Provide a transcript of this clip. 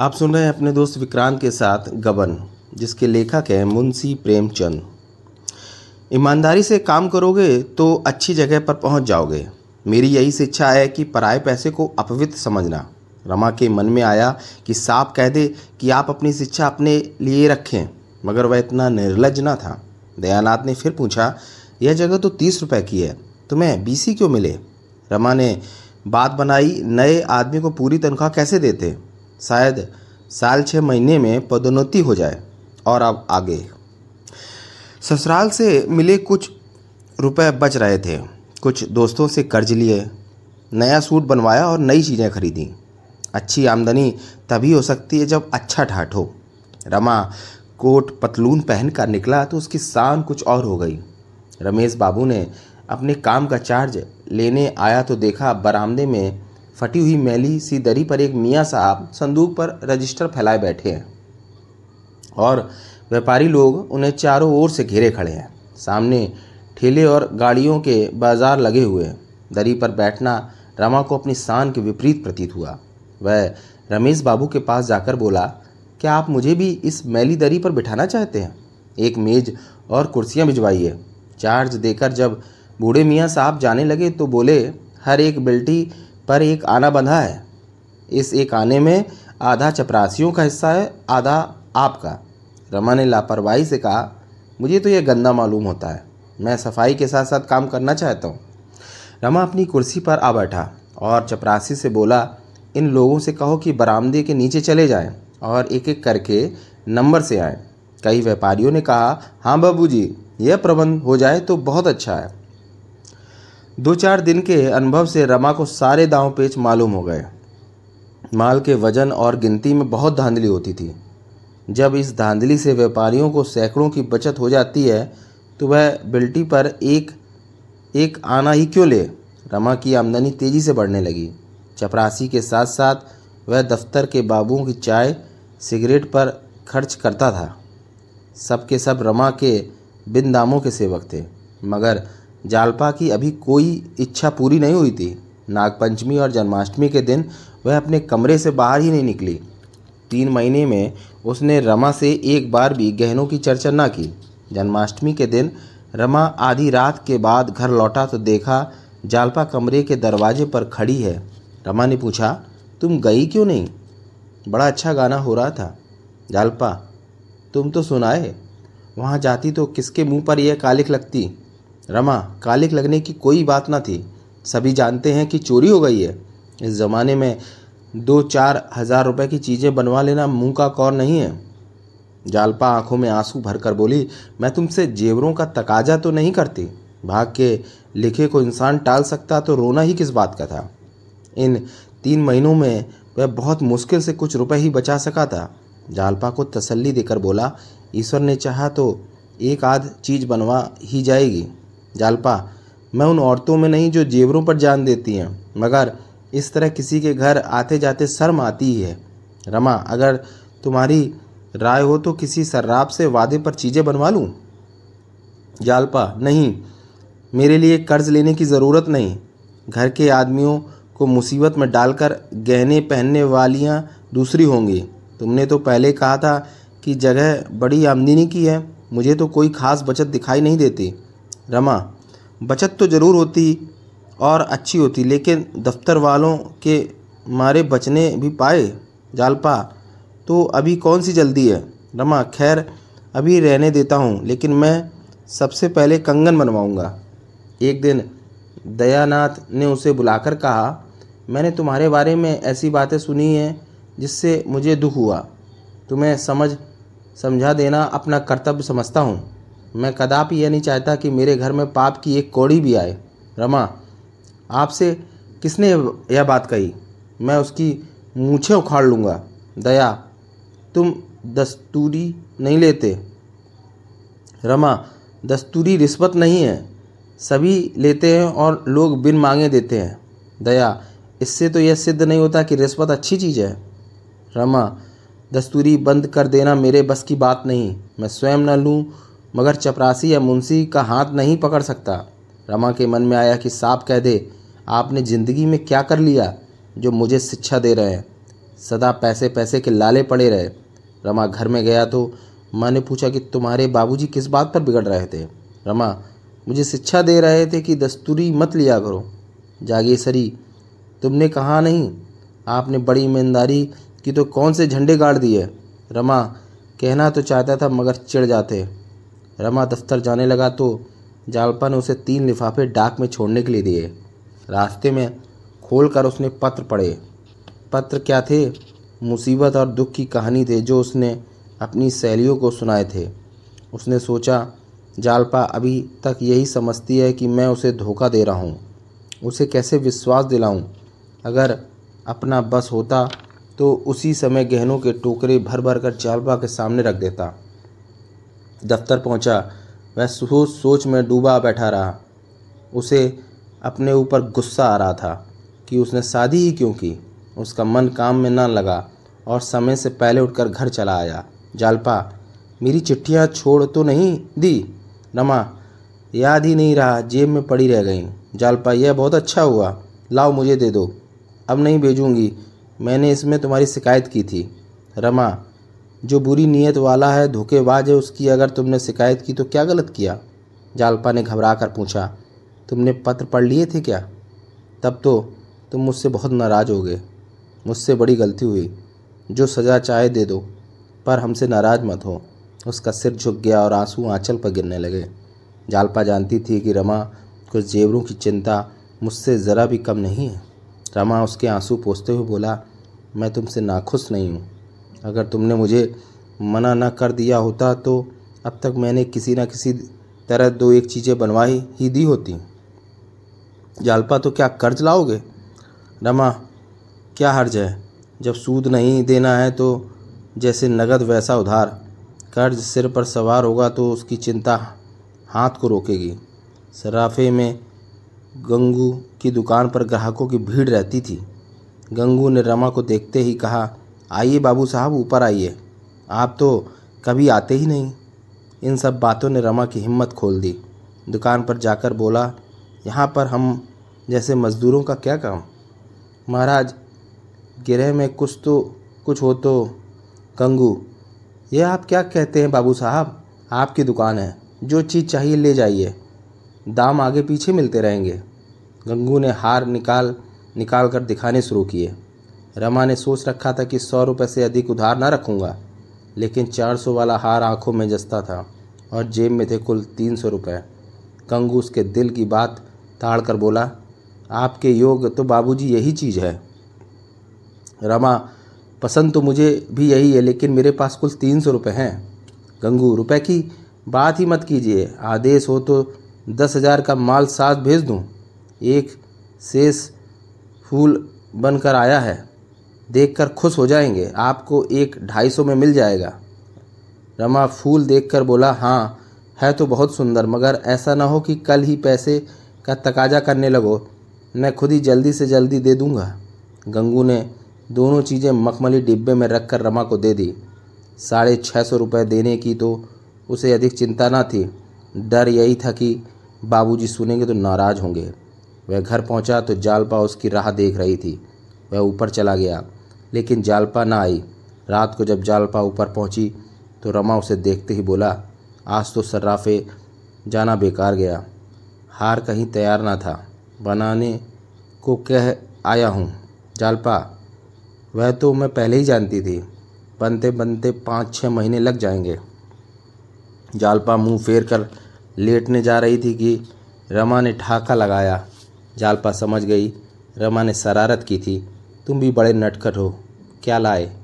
आप सुन रहे हैं अपने दोस्त विक्रांत के साथ गबन, जिसके लेखक हैं मुंशी प्रेमचंद। ईमानदारी से काम करोगे तो अच्छी जगह पर पहुँच जाओगे। मेरी यही शिक्षा है कि पराए पैसे को अपवित्र समझना। रमा के मन में आया कि साफ़ कह दे कि आप अपनी शिक्षा अपने लिए रखें, मगर वह इतना निर्लज ना था। दयानाथ ने फिर पूछा, यह जगह तो तीस रुपए की है, तुम्हें बीसी क्यों मिले? रमा ने, बात बनाई, नए आदमी को पूरी तनख्वाह कैसे देते? शायद साल छः महीने में पदोन्नति हो जाए और अब आगे। ससुराल से मिले कुछ रुपए बच रहे थे। कुछ दोस्तों से कर्ज लिए, नया सूट बनवाया और नई चीज़ें खरीदी। अच्छी आमदनी तभी हो सकती है जब अच्छा ठाठ हो। रमा कोट पतलून पहन कर निकला तो उसकी शान कुछ और हो गई। रमेश बाबू ने अपने काम का चार्ज लेने आया तो देखा बरामदे में फटी हुई मैली सी दरी पर एक मियाँ साहब संदूक पर रजिस्टर फैलाए बैठे हैं। और व्यापारी लोग उन्हें चारों ओर से घेरे खड़े हैं। सामने ठेले और गाड़ियों के बाज़ार लगे हुए हैं। दरी पर बैठना रमा को अपनी शान के विपरीत प्रतीत हुआ। वह रमेश बाबू के पास जाकर बोला, क्या आप मुझे भी इस मैली दरी पर बिठाना चाहते हैं? एक मेज और कुर्सियाँ भिजवाइए चार्ज देकर जब बूढ़े मियाँ साहब जाने लगे तो बोले, हर एक बिल्टी पर एक आना बंधा है। इस एक आने में आधा चपरासियों का हिस्सा है, आधा आपका। रमा ने लापरवाही से कहा, मुझे तो यह गंदा मालूम होता है। मैं सफ़ाई के साथ साथ काम करना चाहता हूँ। रमा अपनी कुर्सी पर आ बैठा और चपरासी से बोला, इन लोगों से कहो कि बरामदे के नीचे चले जाएँ और एक एक करके नंबर से आएँ। कई व्यापारियों ने कहा हाँ बाबू जी यह प्रबंध हो जाए तो बहुत अच्छा है। दो चार दिन के अनुभव से रमा को सारे दांव पेच मालूम हो गए। माल के वज़न और गिनती में बहुत धांधली होती थी। जब इस धांधली से व्यापारियों को सैकड़ों की बचत हो जाती है तो वह बिल्टी पर एक एक आना ही क्यों ले? रमा की आमदनी तेज़ी से बढ़ने लगी। चपरासी के साथ साथ वह दफ्तर के बाबुओं की चाय, सिगरेट पर खर्च करता था। सबके सब रमा के बिन दामों के सेवक थे, मगर जालपा की अभी कोई इच्छा पूरी नहीं हुई थी। नागपंचमी और जन्माष्टमी के दिन वह अपने कमरे से बाहर ही नहीं निकली। तीन महीने में उसने रमा से एक बार भी गहनों की चर्चा ना की। जन्माष्टमी के दिन रमा आधी रात के बाद घर लौटा तो देखा जालपा कमरे के दरवाजे पर खड़ी है। रमा ने पूछा, तुम गई क्यों नहीं? बड़ा अच्छा गाना हो रहा था। जालपा, तुम तो सुनाए। वहाँ जाती तो किसके मुँह पर यह कालिक लगती? रमा, कालिक लगने की कोई बात ना थी। सभी जानते हैं कि चोरी हो गई है। इस ज़माने में दो चार हज़ार रुपए की चीज़ें बनवा लेना मुँह का कौर नहीं है। जालपा आँखों में आँसू भरकर बोली, मैं तुमसे जेवरों का तकाजा तो नहीं करती। भाग के लिखे को इंसान टाल सकता तो रोना ही किस बात का था? इन तीन महीनों में वह बहुत मुश्किल से कुछ रुपए ही बचा सका था। जालपा को तसल्ली देकर बोला, ईश्वर ने चाहा तो एक आध चीज़ बनवा ही जाएगी। जालपा, मैं उन औरतों में नहीं जो जेवरों पर जान देती हैं, मगर इस तरह किसी के घर आते जाते शर्म आती ही है। रमा, अगर तुम्हारी राय हो तो किसी सर्राब से वादे पर चीज़ें बनवा लूँ? जालपा, नहीं, मेरे लिए कर्ज लेने की ज़रूरत नहीं। घर के आदमियों को मुसीबत में डालकर गहने पहनने वालियाँ दूसरी होंगी। तुमने तो पहले कहा था कि जगह बड़ी आमदनी की है, मुझे तो कोई ख़ास बचत दिखाई नहीं देती। रमा, बचत तो ज़रूर होती और अच्छी होती, लेकिन दफ्तर वालों के मारे बचने भी पाए जालपा तो अभी कौन सी जल्दी है? रमा, खैर, अभी रहने देता हूँ, लेकिन मैं सबसे पहले कंगन बनवाऊँगा। एक दिन दयानाथ ने उसे बुलाकर कहा, मैंने तुम्हारे बारे में ऐसी बातें सुनी हैं जिससे मुझे दुख हुआ। तुम्हें समझ, समझा देना अपना कर्तव्य समझता हूँ। मैं कदापि यह नहीं चाहता कि मेरे घर में पाप की एक कौड़ी भी आए। रमा, आपसे किसने यह बात कही? मैं उसकी मूछें उखाड़ लूँगा। दया, तुम दस्तूरी नहीं लेते। रमा, दस्तूरी रिश्वत नहीं है। सभी लेते हैं और लोग बिन मांगे देते हैं। दया, इससे तो यह सिद्ध नहीं होता कि रिश्वत अच्छी चीज़ है। रमा, दस्तूरी बंद कर देना मेरे बस की बात नहीं। मैं स्वयं न लूँ मगर चपरासी या मुंशी का हाथ नहीं पकड़ सकता। रमा के मन में आया कि साफ़ कह दे, आपने ज़िंदगी में क्या कर लिया जो मुझे शिक्षा दे रहे हैं? सदा पैसे पैसे के लाले पड़े रहे। रमा घर में गया तो माँ ने पूछा कि तुम्हारे बाबूजी किस बात पर बिगड़ रहे थे? रमा, मुझे शिक्षा दे रहे थे कि दस्तूरी मत लिया करो। जागेसरी, तुमने कहा नहीं, आपने बड़ी ईमानदारी की तो कौन से झंडे गाड़ दिए? रमा, कहना तो चाहता था मगर चिढ़ जाते। रमा दफ्तर जाने लगा तो जालपा ने उसे तीन लिफाफे डाक में छोड़ने के लिए दिए। रास्ते में खोलकर उसने पत्र पढ़े। पत्र क्या थे? मुसीबत और दुख की कहानी थे जो उसने अपनी सहेलियों को सुनाए थे। उसने सोचा, जालपा अभी तक यही समझती है कि मैं उसे धोखा दे रहा हूँ। उसे कैसे विश्वास दिलाऊं? अगर अपना बस होता तो उसी समय गहनों के टोकरे भर भर कर जालपा के सामने रख देता। दफ्तर पहुँचा। वह सोच सोच में डूबा बैठा रहा। उसे अपने ऊपर गुस्सा आ रहा था कि उसने शादी ही क्यों की। उसका मन काम में न लगा और समय से पहले उठकर घर चला आया। जालपा, मेरी चिट्ठियाँ छोड़ तो नहीं दी? रमा, याद ही नहीं रहा, जेब में पड़ी रह गई। जालपा, यह बहुत अच्छा हुआ। लाओ मुझे दे दो। अब नहीं भेजूँगी। मैंने इसमें तुम्हारी शिकायत की थी। रमा जो बुरी नीयत वाला है, धोखेबाज है, उसकी अगर तुमने शिकायत की तो क्या गलत किया? जालपा ने घबरा कर पूछा, तुमने पत्र पढ़ लिए थे क्या? तब तो तुम मुझसे बहुत नाराज़ हो गए। मुझसे बड़ी गलती हुई। जो सज़ा चाहे दे दो, पर हमसे नाराज़ मत हो। उसका सिर झुक गया और आँसू आंचल पर गिरने लगे। जालपा जानती थी कि रमा कुछ जेवरों की चिंता मुझसे ज़रा भी कम नहीं है। रमा उसके आँसू पोसते हुए बोला, मैं तुमसे नाखुश नहीं हूँ। अगर तुमने मुझे मना न कर दिया होता तो अब तक मैंने किसी न किसी तरह दो एक चीज़ें बनवाई ही दी होती। जालपा तो क्या कर्ज लाओगे? रमा, क्या हर्ज है? जब सूद नहीं देना है तो जैसे नगद वैसा उधार। कर्ज सिर पर सवार होगा तो उसकी चिंता हाथ को रोकेगी। सराफे में गंगू की दुकान पर ग्राहकों की भीड़ रहती थी। गंगू ने रमा को देखते ही कहा आइए बाबू साहब, ऊपर आइए। आप तो कभी आते ही नहीं। इन सब बातों ने रमा की हिम्मत खोल दी। दुकान पर जाकर बोला, यहाँ पर हम जैसे मज़दूरों का क्या काम? महाराज, गिरह में कुछ तो कुछ हो तो गंगू ये आप क्या कहते हैं बाबू साहब? आपकी दुकान है, जो चीज़ चाहिए ले जाइए। दाम आगे पीछे मिलते रहेंगे। गंगू ने हार निकाल निकाल कर दिखाने शुरू किए। रमा ने सोच रखा था कि सौ रुपये से अधिक उधार ना रखूँगा, लेकिन चार सौ वाला हार आँखों में जसता था और जेब में थे कुल तीन सौ रुपये कंगू उसके दिल की बात ताड़ कर बोला, आपके योग तो बाबूजी यही चीज़ है। रमा, पसंद तो मुझे भी यही है, लेकिन मेरे पास कुल तीन सौ रुपये हैं। गंगू रुपए की बात ही मत कीजिए। आदेश हो तो दस हज़ार का माल साथ भेज दूँ। एक शेष फूल बनकर आया है। देखकर खुश हो जाएँगे। आपको एक ढाई सौ में मिल जाएगा। रमा फूल देखकर बोला हाँ है तो बहुत सुंदर, मगर ऐसा ना हो कि कल ही पैसे का तकाजा करने लगो। मैं खुद ही जल्दी से जल्दी दे दूँगा। गंगू ने दोनों चीज़ें मखमली डिब्बे में रख कर रमा को दे दी। साढ़े छः सौ रुपये देने की तो उसे अधिक चिंता ना थी। डर यही था कि बाबूजी सुनेंगे तो नाराज़ होंगे। वह घर पहुँचा तो जालपा उसकी राह देख रही थी। वह ऊपर चला गया। लेकिन जालपा ना आई। रात को जब जालपा ऊपर पहुँची तो रमा उसे देखते ही बोला, आज तो सर्राफे जाना बेकार गया। हार कहीं तैयार ना था। बनाने को कह आया हूँ। जालपा, वह तो मैं पहले ही जानती थी। बनते बनते पाँच छः महीने लग जाएँगे जालपा मुँह फेर कर लेटने जा रही थी कि रमा ने ठाका लगाया। जालपा समझ गई, रमा ने शरारत की थी। तुम भी बड़े नटखट हो। क्या लाए?